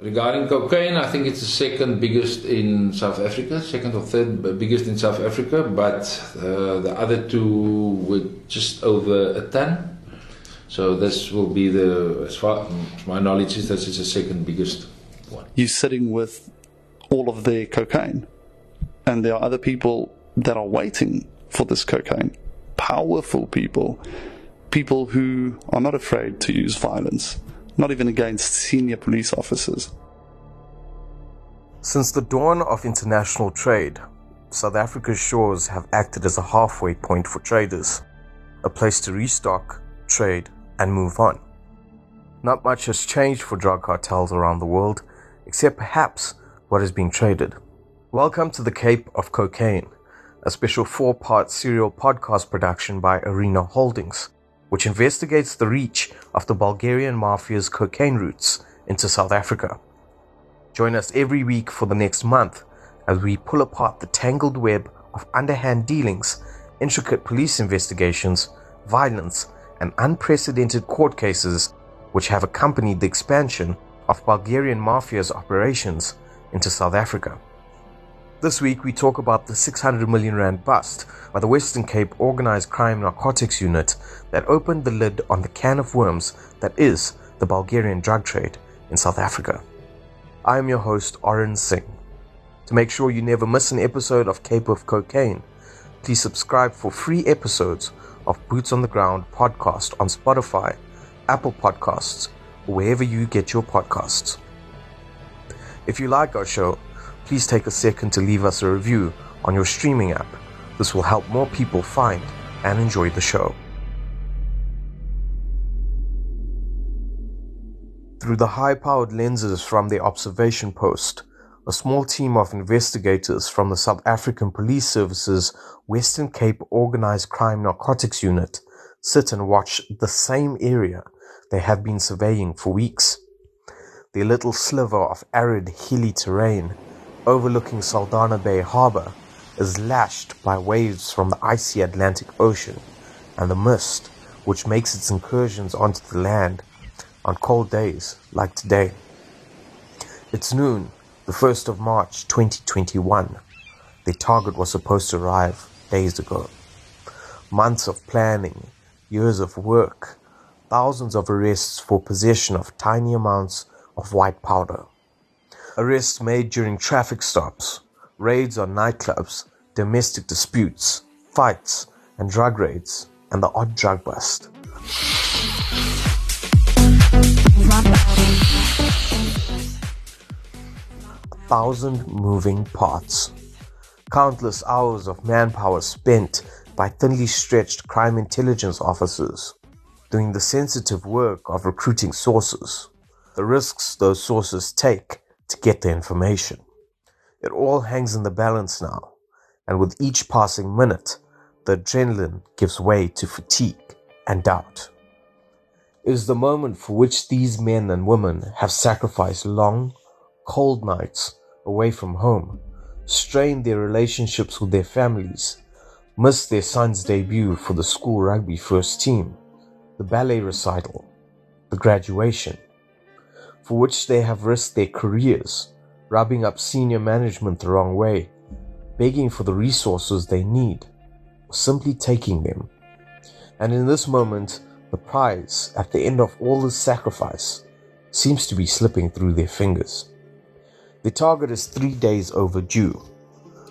Regarding cocaine, I think it's the second biggest in South Africa, second or third biggest in South Africa, but uh, the other two were just over a ton. So this will be the, as far as my knowledge is, this is the second biggest one. You're sitting with all of the cocaine, and there are other people that are waiting for this cocaine. Powerful people, people who are not afraid to use violence not even against senior police officers. Since the dawn of international trade, South Africa's shores have acted as a halfway point for traders, a place to restock, trade, and move on. Not much has changed for drug cartels around the world, except perhaps what is being traded. Welcome to the Cape of Cocaine, a special four part serial podcast production by Arena Holdings which investigates the reach of the Bulgarian mafia's cocaine routes into South Africa. Join us every week for the next month as we pull apart the tangled web of underhand dealings, intricate police investigations, violence, and unprecedented court cases which have accompanied the expansion of Bulgarian mafia's operations into South Africa. This week, we talk about the 600 million rand bust by the Western Cape Organized Crime Narcotics Unit that opened the lid on the can of worms that is the Bulgarian drug trade in South Africa. I am your host, Orrin Singh. To make sure you never miss an episode of Cape of Cocaine, please subscribe for free episodes of Boots on the Ground podcast on Spotify, Apple Podcasts, or wherever you get your podcasts. If you like our show, please take a second to leave us a review on your streaming app. This will help more people find and enjoy the show. Through the high powered lenses from the observation post, a small team of investigators from the South African Police Service's Western Cape Organized Crime Narcotics Unit sit and watch the same area they have been surveying for weeks. Their little sliver of arid, hilly terrain overlooking Saldanha Bay harbor is lashed by waves from the icy Atlantic Ocean and the mist which makes its incursions onto the land on cold days like today. It's noon, the 1st of March 2021. The target was supposed to arrive days ago. Months of planning, years of work, thousands of arrests for possession of tiny amounts of white powder arrests made during traffic stops, raids on nightclubs, domestic disputes, fights, and drug raids, and the odd drug bust. A thousand moving parts. Countless hours of manpower spent by thinly stretched crime intelligence officers doing the sensitive work of recruiting sources. The risks those sources take to get the information. It all hangs in the balance now, and with each passing minute, the adrenaline gives way to fatigue and doubt. It is the moment for which these men and women have sacrificed long, cold nights away from home, strained their relationships with their families, missed their son's debut for the school rugby first team, the ballet recital, the graduation, for which they have risked their careers, rubbing up senior management the wrong way, begging for the resources they need, or simply taking them. And in this moment, the prize at the end of all this sacrifice seems to be slipping through their fingers. The target is three days overdue.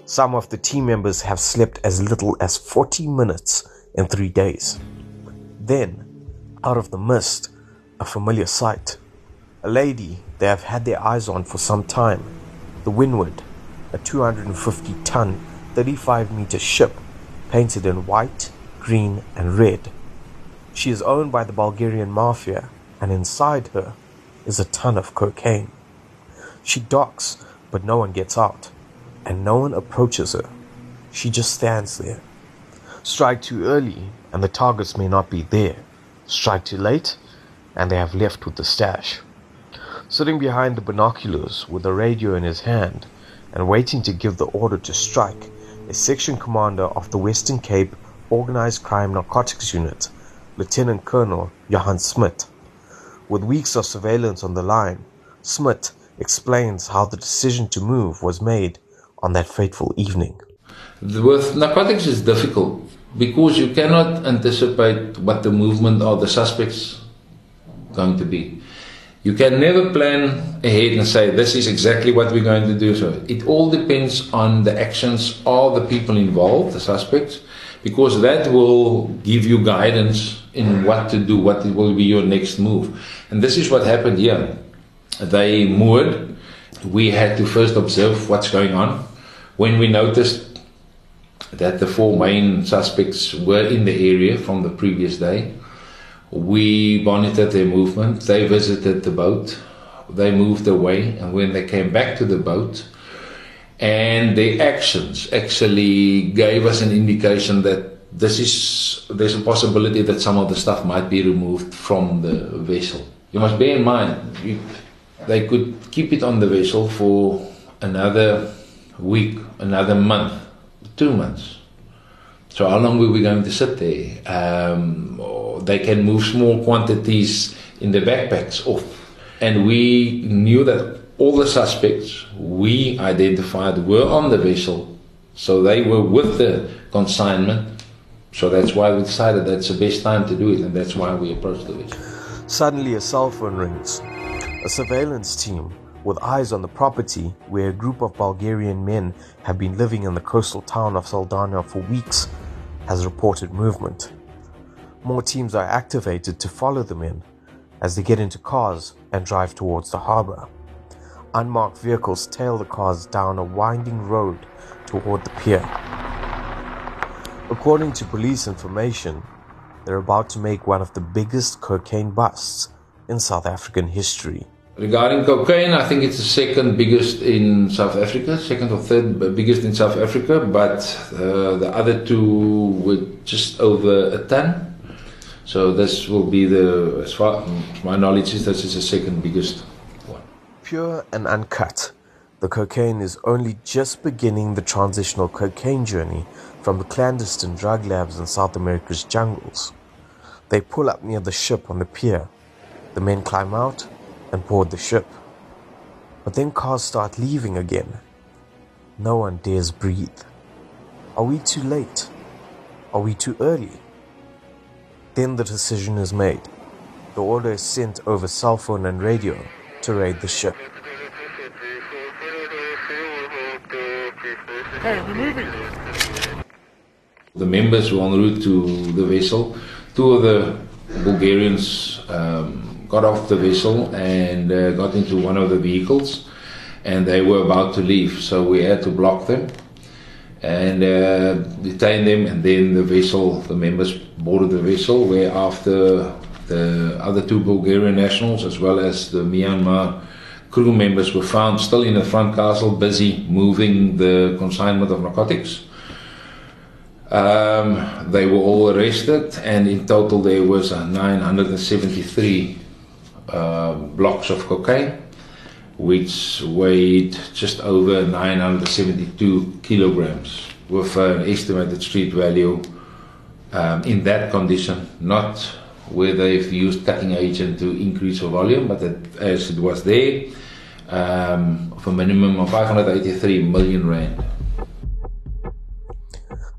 Some of the team members have slept as little as 40 minutes in three days. Then, out of the mist, a familiar sight. A lady they have had their eyes on for some time, the Windward, a 250 ton, 35 meter ship painted in white, green, and red. She is owned by the Bulgarian mafia, and inside her is a ton of cocaine. She docks, but no one gets out, and no one approaches her. She just stands there. Strike too early, and the targets may not be there. Strike too late, and they have left with the stash. Sitting behind the binoculars with a radio in his hand and waiting to give the order to strike a Section Commander of the Western Cape Organized Crime Narcotics Unit, Lieutenant Colonel Johan Smit. With weeks of surveillance on the line, Smit explains how the decision to move was made on that fateful evening. With narcotics, it's difficult because you cannot anticipate what the movement of the suspects going to be. You can never plan ahead and say this is exactly what we're going to do. So it all depends on the actions of the people involved, the suspects, because that will give you guidance in what to do, what will be your next move. And this is what happened here. They moored. We had to first observe what's going on. When we noticed that the four main suspects were in the area from the previous day, we monitored their movement. They visited the boat. They moved away, and when they came back to the boat, and their actions actually gave us an indication that this is there's a possibility that some of the stuff might be removed from the vessel. You must bear in mind you, they could keep it on the vessel for another week, another month, two months. So how long were we going to sit there? Um, they can move small quantities in the backpacks off, and we knew that all the suspects we identified were on the vessel, so they were with the consignment. So that's why we decided that's the best time to do it, and that's why we approached the vessel. Suddenly, a cell phone rings. A surveillance team with eyes on the property where a group of Bulgarian men have been living in the coastal town of Saldanha for weeks has reported movement. More teams are activated to follow the men as they get into cars and drive towards the harbor. Unmarked vehicles tail the cars down a winding road toward the pier. According to police information, they're about to make one of the biggest cocaine busts in South African history. Regarding cocaine, I think it's the second biggest in South Africa, second or third biggest in South Africa, but uh, the other two were just over a ton. So this will be the, as far as my knowledge is, this is the second biggest one. Pure and uncut, the cocaine is only just beginning the transitional cocaine journey from the clandestine drug labs in South America's jungles. They pull up near the ship on the pier. The men climb out and board the ship. But then cars start leaving again. No one dares breathe. Are we too late? Are we too early? Then the decision is made. The order is sent over cell phone and radio to raid the ship. Hey, we're moving. The members were en route to the vessel. Two of the Bulgarians um, got off the vessel and uh, got into one of the vehicles, and they were about to leave. So we had to block them and uh, detain them, and then the vessel, the members boarded the vessel, where after the other two Bulgarian nationals, as well as the Myanmar crew members, were found still in the front castle, busy moving the consignment of narcotics. Um, they were all arrested, and in total there was uh, 973 uh, blocks of cocaine which weighed just over 972 kilograms, with an estimated street value um, in that condition, not where they've used cutting agent to increase the volume, but it, as it was there, um, of a minimum of 583 million rand.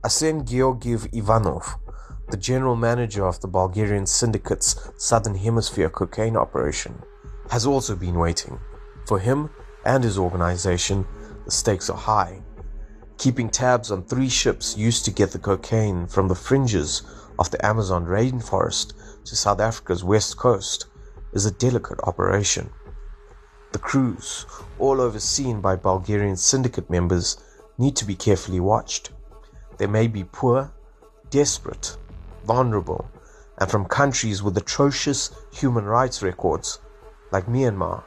Asen Georgiev Ivanov, the general manager of the Bulgarian syndicate's Southern Hemisphere cocaine operation, has also been waiting. For him and his organization, the stakes are high. Keeping tabs on three ships used to get the cocaine from the fringes of the Amazon rainforest to South Africa's west coast is a delicate operation. The crews, all overseen by Bulgarian syndicate members, need to be carefully watched. They may be poor, desperate, vulnerable, and from countries with atrocious human rights records like Myanmar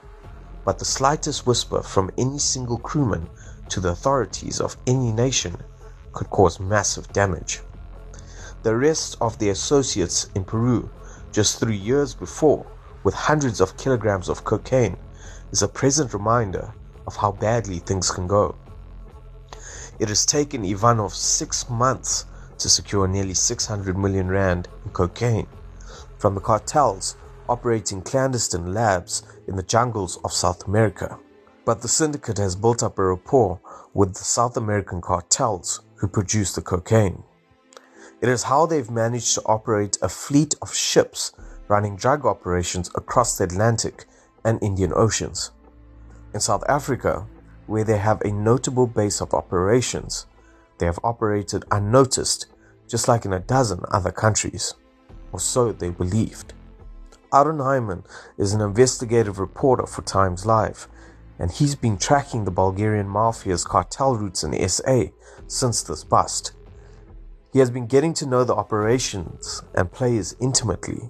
but the slightest whisper from any single crewman to the authorities of any nation could cause massive damage. The arrest of the associates in Peru just three years before, with hundreds of kilograms of cocaine, is a present reminder of how badly things can go. It has taken Ivanov six months to secure nearly 600 million rand in cocaine from the cartels operating clandestine labs in the jungles of South America. But the syndicate has built up a rapport with the South American cartels who produce the cocaine. It is how they've managed to operate a fleet of ships running drug operations across the Atlantic and Indian Oceans. In South Africa, where they have a notable base of operations, they have operated unnoticed, just like in a dozen other countries, or so they believed. Aron Hyman is an investigative reporter for Times Live, and he's been tracking the Bulgarian mafia's cartel routes in SA since this bust. He has been getting to know the operations and players intimately,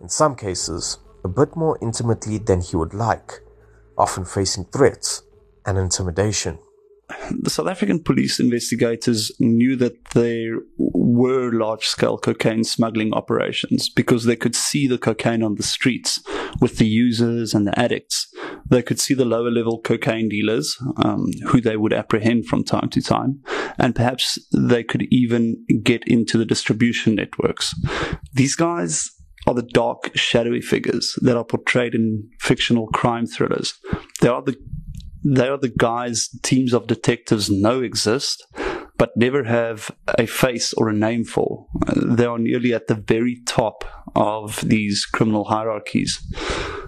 in some cases, a bit more intimately than he would like, often facing threats and intimidation the South African police investigators knew that there were large scale cocaine smuggling operations because they could see the cocaine on the streets with the users and the addicts. They could see the lower level cocaine dealers, um, who they would apprehend from time to time, and perhaps they could even get into the distribution networks. These guys are the dark, shadowy figures that are portrayed in fictional crime thrillers. They are the they are the guys teams of detectives know exist, but never have a face or a name for. They are nearly at the very top of these criminal hierarchies.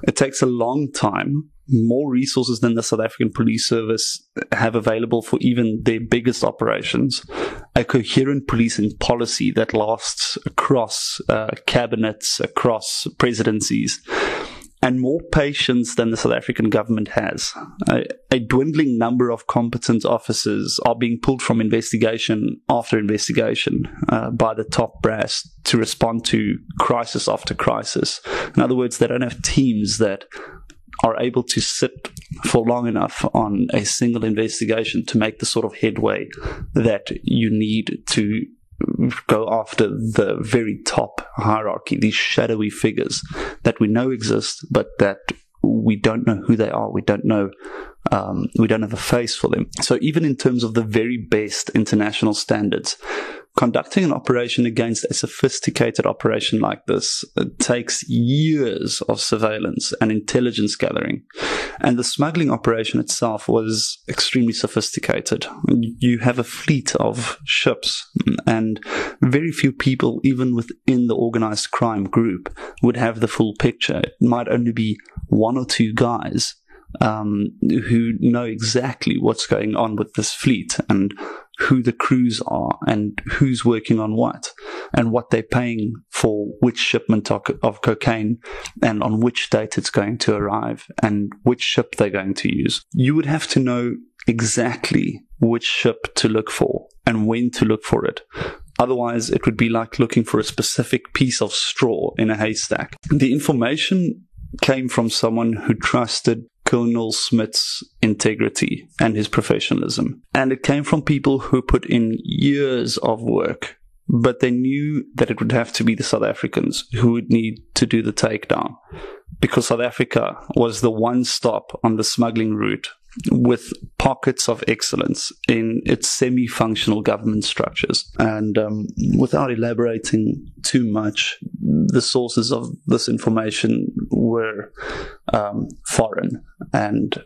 It takes a long time, more resources than the South African Police Service have available for even their biggest operations, a coherent policing policy that lasts across uh, cabinets, across presidencies and more patience than the South African government has. A, a, dwindling number of competent officers are being pulled from investigation after investigation uh, by the top brass to respond to crisis after crisis. In other words, they don't have teams that are able to sit for long enough on a single investigation to make the sort of headway that you need to go after the very top hierarchy, these shadowy figures that we know exist, but that we don't know who they are. We don't know. Um, we don't have a face for them. So even in terms of the very best international standards, conducting an operation against a sophisticated operation like this takes years of surveillance and intelligence gathering. And the smuggling operation itself was extremely sophisticated. You have a fleet of ships, and very few people, even within the organized crime group, would have the full picture. It might only be one or two guys um, who know exactly what's going on with this fleet and who the crews are and who's working on what and what they're paying for which shipment of, cocaine and on which date it's going to arrive and which ship they're going to use. You would have to know exactly which ship to look for and when to look for it. Otherwise, it would be like looking for a specific piece of straw in a haystack. The information came from someone who trusted Colonel Smit's integrity and his professionalism. And it came from people who put in years of work, but they knew that it would have to be the South Africans who would need to do the takedown because South Africa was the one stop on the smuggling route with pockets of excellence in its semi functional government structures. And um, without elaborating too much, the sources of this information were um, foreign and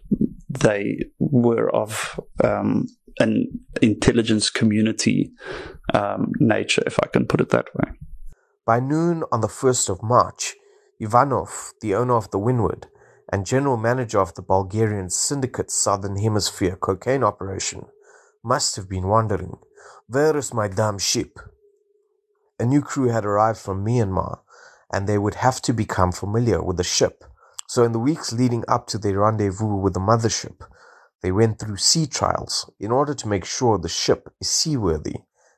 they were of um, an intelligence community um, nature, if I can put it that way. By noon on the 1st of March, Ivanov, the owner of the Wynwood, and general manager of the Bulgarian syndicate's Southern Hemisphere cocaine operation, must have been wondering, where is my damn ship? A new crew had arrived from Myanmar, and they would have to become familiar with the ship. So in the weeks leading up to their rendezvous with the mothership, they went through sea trials in order to make sure the ship is seaworthy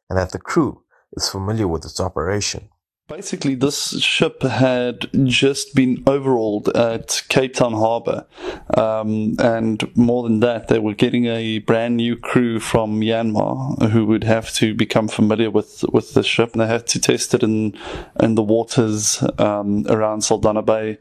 and that the crew is familiar with its operation. Basically, this ship had just been overhauled at Cape Town Harbour. Um, and more than that, they were getting a brand new crew from Myanmar who would have to become familiar with, with the ship. And they had to test it in, in the waters um, around Saldanha Bay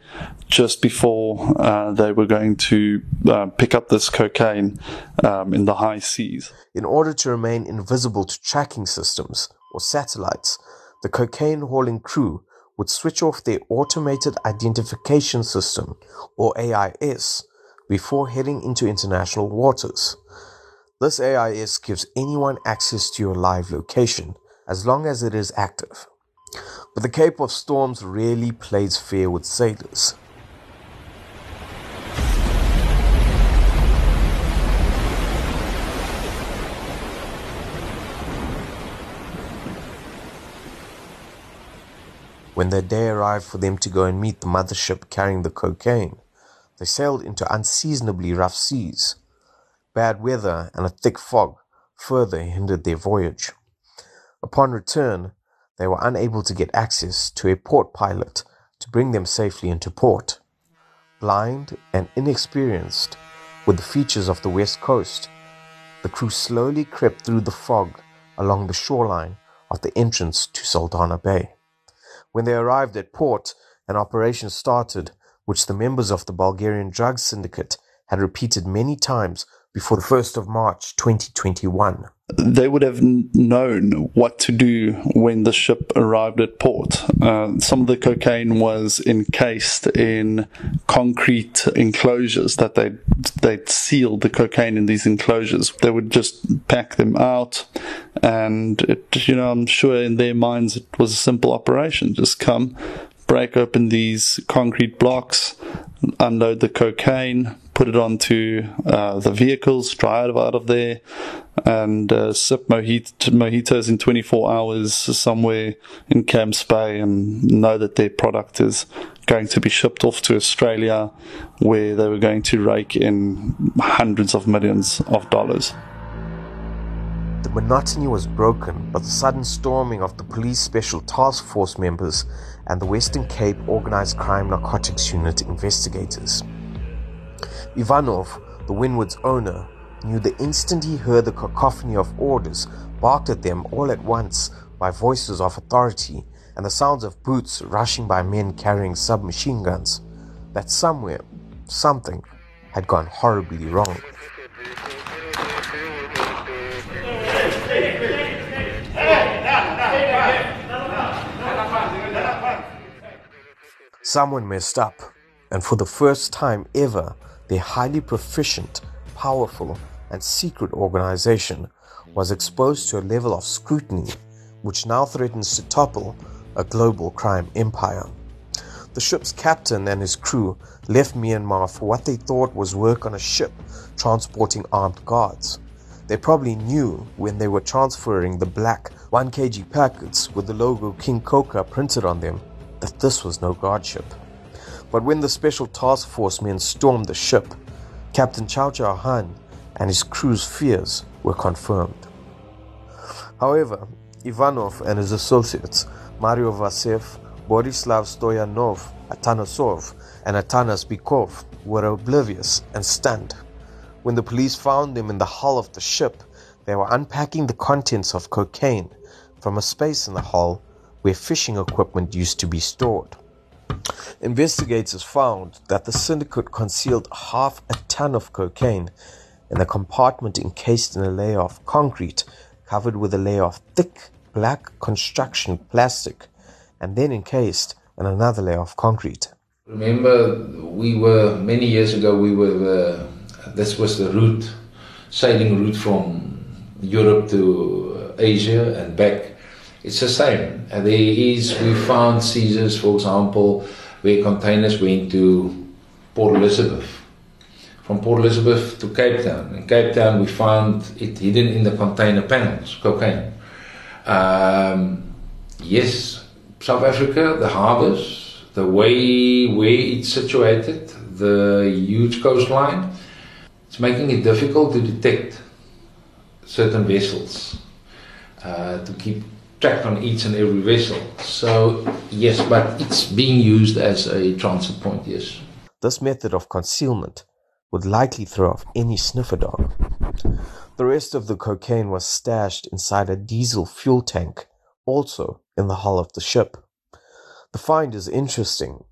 just before uh, they were going to uh, pick up this cocaine um, in the high seas. In order to remain invisible to tracking systems or satellites, the cocaine hauling crew would switch off their automated identification system or AIS before heading into international waters. This AIS gives anyone access to your live location as long as it is active. But the Cape of Storms rarely plays fair with sailors. When the day arrived for them to go and meet the mothership carrying the cocaine, they sailed into unseasonably rough seas. Bad weather and a thick fog further hindered their voyage. Upon return, they were unable to get access to a port pilot to bring them safely into port. Blind and inexperienced with the features of the west coast, the crew slowly crept through the fog along the shoreline of the entrance to Saldanha Bay. When they arrived at port, an operation started which the members of the Bulgarian drug syndicate had repeated many times before the 1st of March 2021 they would have known what to do when the ship arrived at port. Uh, some of the cocaine was encased in concrete enclosures that they they'd sealed the cocaine in these enclosures. They would just pack them out, and it, you know, I'm sure in their minds it was a simple operation: just come, break open these concrete blocks, unload the cocaine, put it onto uh, the vehicles, drive out of there, and uh, sip mojito, mojitos in 24 hours somewhere in Camps Bay and know that their product is going to be shipped off to Australia where they were going to rake in hundreds of millions of dollars. The monotony was broken by the sudden storming of the police special task force members and the Western Cape Organized Crime Narcotics Unit investigators. Ivanov, the Wynwood's owner, knew the instant he heard the cacophony of orders barked at them all at once by voices of authority and the sounds of boots rushing by men carrying submachine guns that somewhere, something had gone horribly wrong. Someone messed up, and for the first time ever, their highly proficient, powerful, and secret organization was exposed to a level of scrutiny which now threatens to topple a global crime empire. The ship's captain and his crew left Myanmar for what they thought was work on a ship transporting armed guards. They probably knew when they were transferring the black 1 kg packets with the logo King Coca printed on them that this was no guard ship. But when the special task force men stormed the ship, Captain Chow Chow Han and his crew's fears were confirmed. However, Ivanov and his associates, Mario Vasev, Borislav Stoyanov, Atanasov, and Atanas Bykov, were oblivious and stunned. When the police found them in the hull of the ship, they were unpacking the contents of cocaine from a space in the hull where fishing equipment used to be stored. Investigators found that the syndicate concealed half a ton of cocaine in a compartment encased in a layer of concrete covered with a layer of thick black construction plastic and then encased in another layer of concrete. Remember, we were many years ago. We were this was the route, sailing route from Europe to uh, Asia and back. It's the same. And there is we found seizures, for example, where containers went to Port Elizabeth from Port Elizabeth to Cape Town. In Cape Town, we found it hidden in the container panels, cocaine. Um, yes, South Africa, the harbours, the way where it's situated, the huge coastline, it's making it difficult to detect certain vessels, uh, to keep track on each and every vessel. So, yes, but it's being used as a transit point, yes. This method of concealment would likely throw off any sniffer dog. The rest of the cocaine was stashed inside a diesel fuel tank, also in the hull of the ship. The find is interesting.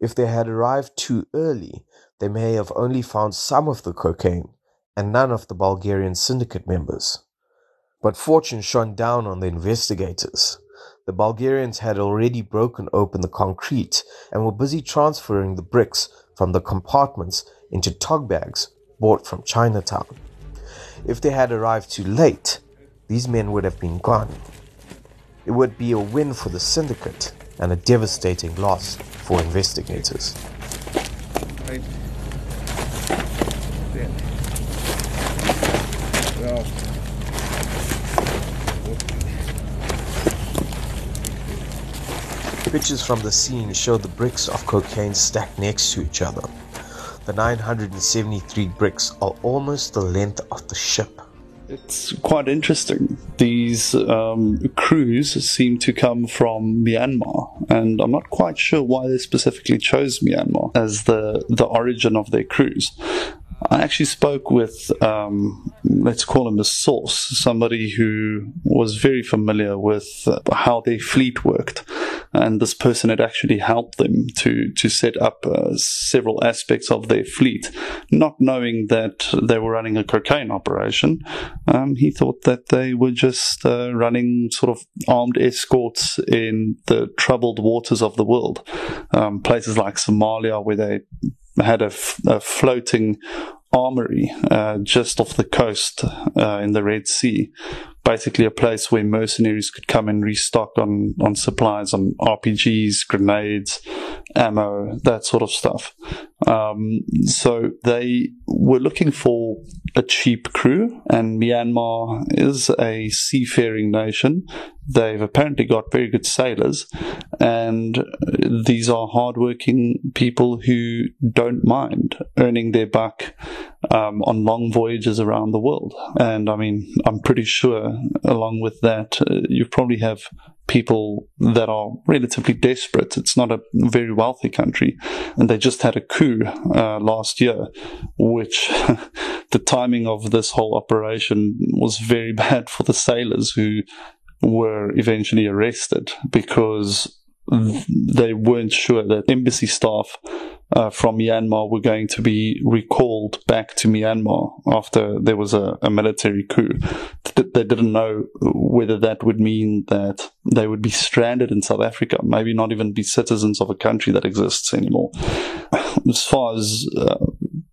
If they had arrived too early, they may have only found some of the cocaine and none of the Bulgarian syndicate members. But fortune shone down on the investigators. The Bulgarians had already broken open the concrete and were busy transferring the bricks from the compartments into tog bags bought from Chinatown. If they had arrived too late, these men would have been gone. It would be a win for the syndicate and a devastating loss for investigators. Right. Pictures from the scene show the bricks of cocaine stacked next to each other. The 973 bricks are almost the length of the ship. It's quite interesting. These um, crews seem to come from Myanmar, and I'm not quite sure why they specifically chose Myanmar as the, the origin of their crews. I actually spoke with, um, let's call him a source, somebody who was very familiar with how their fleet worked and this person had actually helped them to to set up uh, several aspects of their fleet, not knowing that they were running a cocaine operation. Um, he thought that they were just uh, running sort of armed escorts in the troubled waters of the world, um, places like Somalia where they had a, f- a floating armory uh, just off the coast uh, in the Red Sea. Basically, a place where mercenaries could come and restock on, on supplies, on RPGs, grenades, ammo, that sort of stuff. Um, so they were looking for a cheap crew, and Myanmar is a seafaring nation. They've apparently got very good sailors, and these are hardworking people who don't mind earning their buck um, on long voyages around the world. And I mean, I'm pretty sure, along with that, uh, you probably have people that are relatively desperate. It's not a very wealthy country, and they just had a coup uh, last year, which the timing of this whole operation was very bad for the sailors who were eventually arrested because they weren't sure that embassy staff uh, from Myanmar were going to be recalled back to Myanmar after there was a, a military coup. They didn't know whether that would mean that they would be stranded in South Africa, maybe not even be citizens of a country that exists anymore. As far as uh,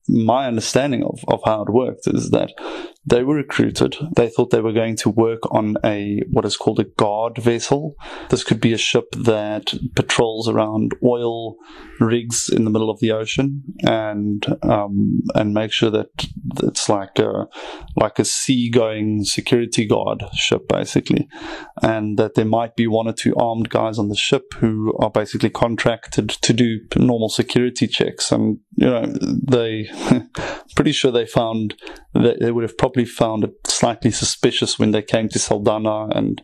my understanding of, of how it worked is that they were recruited. They thought they were going to work on a what is called a guard vessel. This could be a ship that patrols around oil rigs in the middle of the ocean and um, and make sure that it's like a like a seagoing security guard ship basically, and that there might be one or two armed guys on the ship who are basically contracted to do normal security checks. And you know they pretty sure they found that they would have probably found it slightly suspicious when they came to Saldanha and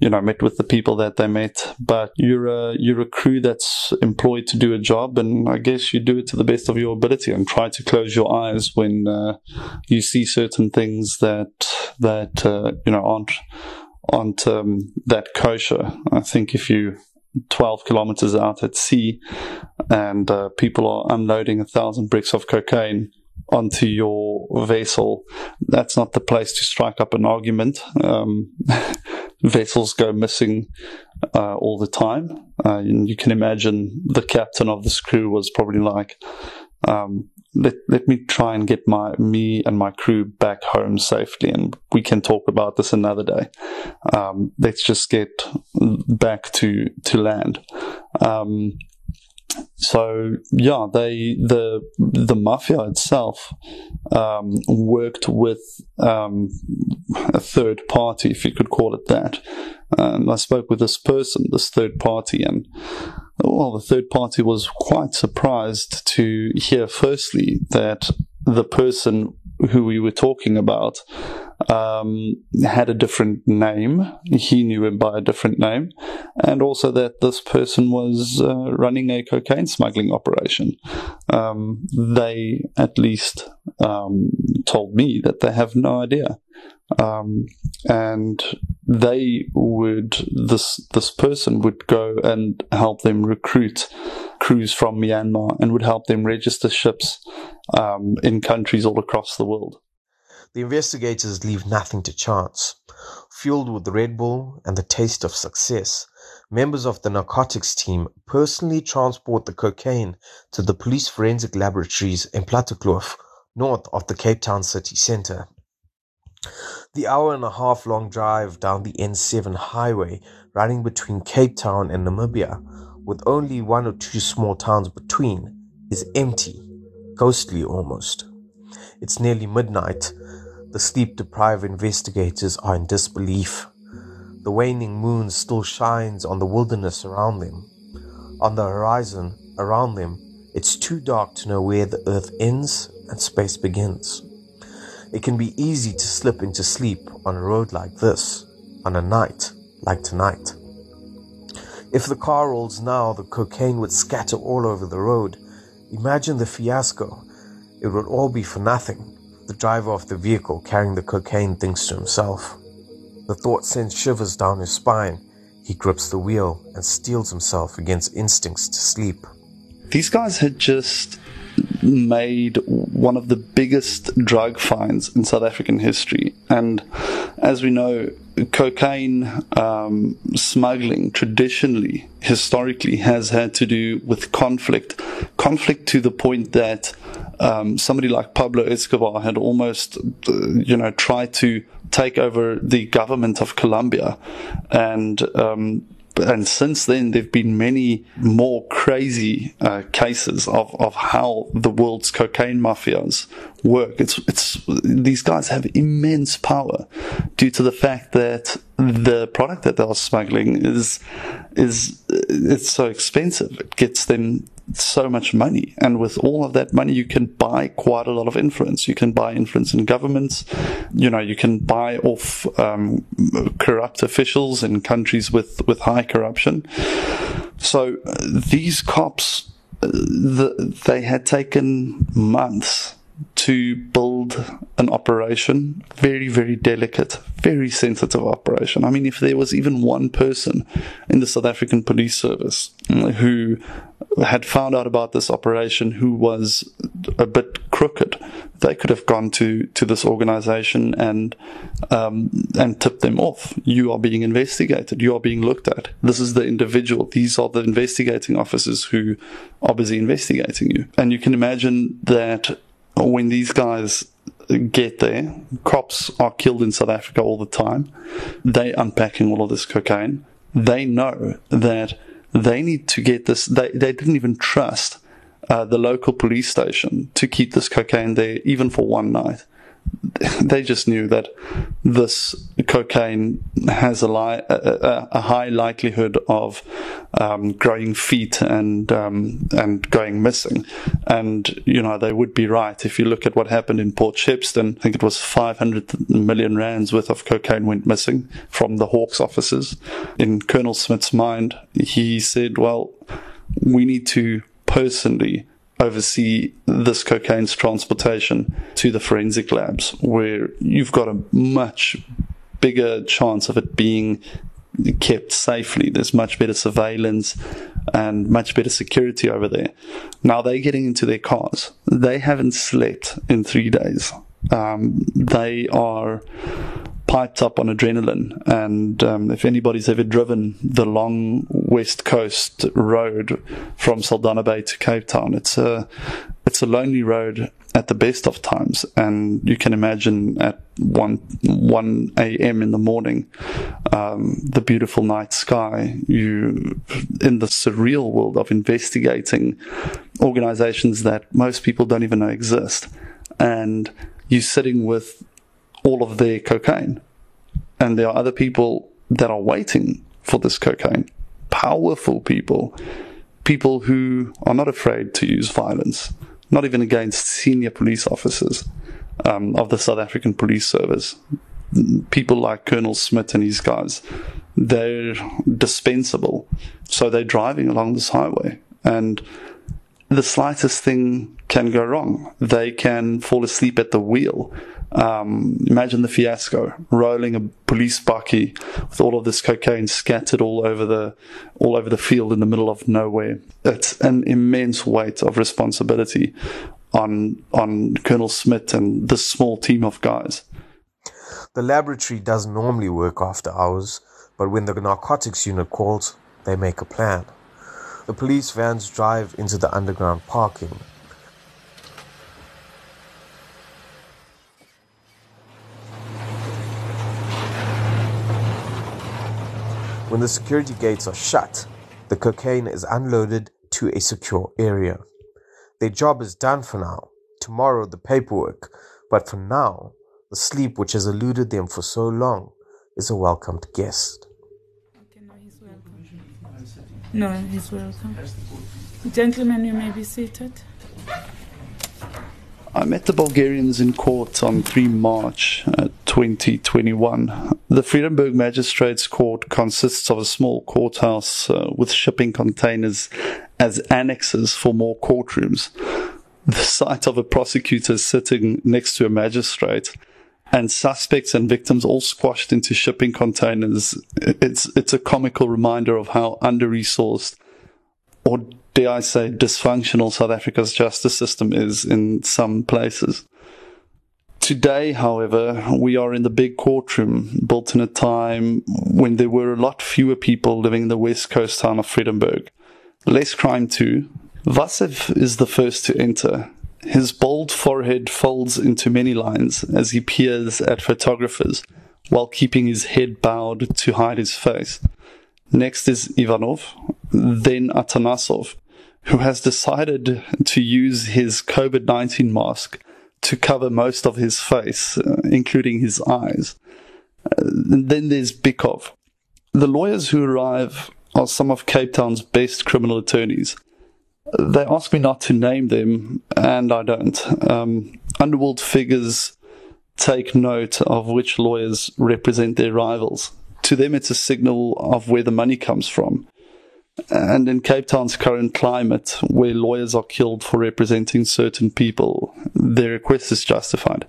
you know met with the people that they met. But you're a you're a crew that's employed to do a job, and I guess you do it to the best of your ability and try to close your eyes when uh, you see certain things that that uh, you know aren't aren't um, that kosher. I think if you 12 kilometers out at sea and uh, people are unloading a thousand bricks of cocaine onto your vessel, that's not the place to strike up an argument. Um, vessels go missing uh, all the time. Uh, and you can imagine the captain of this crew was probably like, um, let, let me try and get my me and my crew back home safely and we can talk about this another day um, let's just get back to to land um, so yeah, they the the mafia itself um, worked with um, a third party, if you could call it that. I spoke with this person, this third party, and well, the third party was quite surprised to hear, firstly, that the person who we were talking about um, had a different name. He knew him by a different name. And also that this person was uh, running a cocaine smuggling operation. Um, they at least um, told me that they have no idea. Um, and they would this this person would go and help them recruit crews from Myanmar and would help them register ships um, in countries all across the world. The investigators leave nothing to chance. Fueled with Red Bull and the taste of success, members of the narcotics team personally transport the cocaine to the police forensic laboratories in Plattekloof, north of the Cape Town city centre. The hour and a half long drive down the N7 highway running between Cape Town and Namibia, with only one or two small towns between, is empty, ghostly almost. It's nearly midnight. The sleep deprived investigators are in disbelief. The waning moon still shines on the wilderness around them. On the horizon around them, it's too dark to know where the earth ends and space begins. It can be easy to slip into sleep on a road like this, on a night like tonight. If the car rolls now, the cocaine would scatter all over the road. Imagine the fiasco. It would all be for nothing. The driver of the vehicle carrying the cocaine thinks to himself. The thought sends shivers down his spine. He grips the wheel and steels himself against instincts to sleep. These guys had just made one of the biggest drug finds in South African history. And as we know, cocaine um, smuggling traditionally, historically, has had to do with conflict. Conflict to the point that um, somebody like Pablo Escobar had almost, uh, you know, tried to take over the government of Colombia and um, and since then, there have been many more crazy uh, cases of, of how the world's cocaine mafias work. It's, it's, these guys have immense power due to the fact that the product that they're smuggling is, is, it's so expensive. It gets them so much money. And with all of that money, you can buy quite a lot of influence. You can buy influence in governments. You know, you can buy off um, corrupt officials in countries with, with high corruption. So uh, these cops, uh, the, they had taken months to build an operation, very, very delicate, very sensitive operation. I mean, if there was even one person in the South African police service who had found out about this operation who was a bit crooked, they could have gone to, to this organization and um, and tipped them off. You are being investigated. You are being looked at. This is the individual. These are the investigating officers who are busy investigating you. And you can imagine that when these guys get there, cops are killed in South Africa all the time. They unpacking all of this cocaine. They know that they need to get this. They they didn't even trust uh, the local police station to keep this cocaine there even for one night. They just knew that this cocaine has a, li- a, a high likelihood of um, growing feet and um, and going missing, and you know they would be right. If you look at what happened in Port Shepstone, I think it was 500 million rands worth of cocaine went missing from the Hawks offices. In Colonel Smit's mind, he said, "Well, we need to personally oversee this cocaine's transportation to the forensic labs, where you've got a much bigger chance of it being kept safely. There's much better surveillance and much better security over there. Now they're getting into their cars. They haven't slept in three days. Um, they are piped up on adrenaline. And um, if anybody's ever driven the long west coast road from Saldanha Bay to Cape Town, it's a it's a lonely road at the best of times. And you can imagine at one one a.m. in the morning, um, the beautiful night sky. You in the surreal world of investigating organizations that most people don't even know exist, and you're sitting with all of their cocaine. And there are other people that are waiting for this cocaine. Powerful people. People who are not afraid to use violence, not even against senior police officers um, of the South African Police Service. People like Colonel Smit and his guys, they're dispensable. So they're driving along this highway and the slightest thing can go wrong. They can fall asleep at the wheel um, imagine the fiasco, rolling a police bakkie with all of this cocaine scattered all over the all over the field in the middle of nowhere. It's an immense weight of responsibility on on Colonel Smit and this small team of guys. The laboratory doesn't normally work after hours, but when the narcotics unit calls, they make a plan. The police vans drive into the underground parking. When the security gates are shut, the cocaine is unloaded to a secure area. Their job is done for now. Tomorrow, the paperwork. But for now, the sleep which has eluded them for so long is a welcomed guest. Okay, no, he's welcome. No, he's welcome. Gentlemen, you may be seated. I met the Bulgarians in court on 3 March uh, 2021. The Vredenburg Magistrates Court consists of a small courthouse uh, with shipping containers as annexes for more courtrooms. The sight of a prosecutor sitting next to a magistrate and suspects and victims all squashed into shipping containers. It's, it's a comical reminder of how under-resourced or dare I say dysfunctional South Africa's justice system is in some places. Today, however, we are in the big courtroom built in a time when there were a lot fewer people living in the west coast town of Vredenburg. Less crime too. Vasev is the first to enter his bald forehead folds into many lines as he peers at photographers while keeping his head bowed to hide his face. Next is Ivanov, then Atanasov, who has decided to use his COVID 19 mask to cover most of his face, uh, including his eyes. Uh, then there's Bikov. The lawyers who arrive are some of Cape Town's best criminal attorneys they ask me not to name them, and I don't. Um, underworld figures take note of which lawyers represent their rivals. To them, it's a signal of where the money comes from. And in Cape Town's current climate, where lawyers are killed for representing certain people, their request is justified.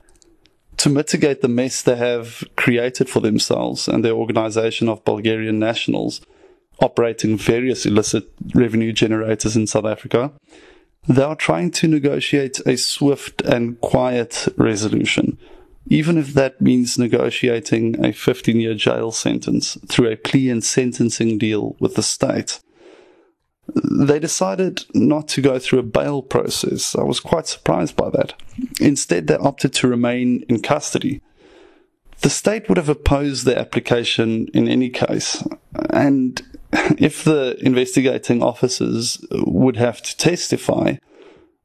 To mitigate the mess they have created for themselves and their organization of Bulgarian nationals, operating various illicit revenue generators in South Africa. They are trying to negotiate a swift and quiet resolution, even if that means negotiating a 15 year jail sentence through a plea and sentencing deal with the state. They decided not to go through a bail process. I was quite surprised by that. Instead, they opted to remain in custody. The state would have opposed the application in any case, and if the investigating officers would have to testify,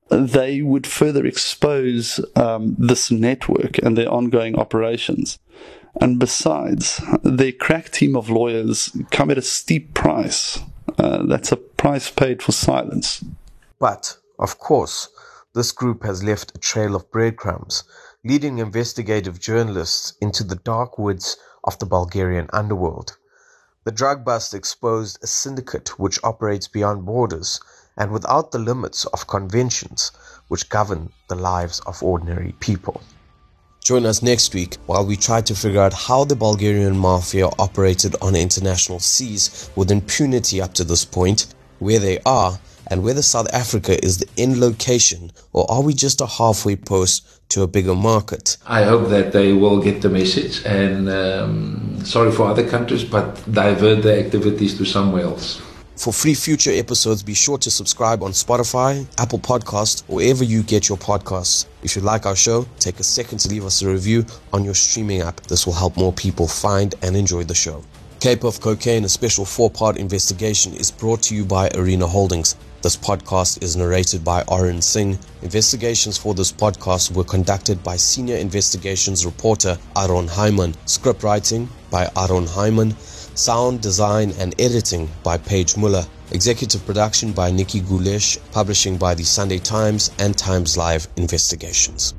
they would further expose um, this network and their ongoing operations. And besides, their crack team of lawyers come at a steep price. Uh, that's a price paid for silence. But, of course, this group has left a trail of breadcrumbs, leading investigative journalists into the dark woods of the Bulgarian underworld. The drug bust exposed a syndicate which operates beyond borders and without the limits of conventions which govern the lives of ordinary people. Join us next week while we try to figure out how the Bulgarian mafia operated on international seas with impunity up to this point, where they are, and whether South Africa is the end location or are we just a halfway post to a bigger market? I hope that they will get the message and um, sorry for other countries, but divert their activities to somewhere else. For free future episodes, be sure to subscribe on Spotify, Apple Podcasts, or wherever you get your podcasts. If you like our show, take a second to leave us a review on your streaming app. This will help more people find and enjoy the show. Cape of Cocaine, a special four part investigation, is brought to you by Arena Holdings. This podcast is narrated by Orrin Singh. Investigations for this podcast were conducted by senior investigations reporter Aron Hyman. Script writing by Aron Hyman. Sound design and editing by Paige Muller. Executive production by Nikki Gulesh. Publishing by the Sunday Times and Times Live Investigations.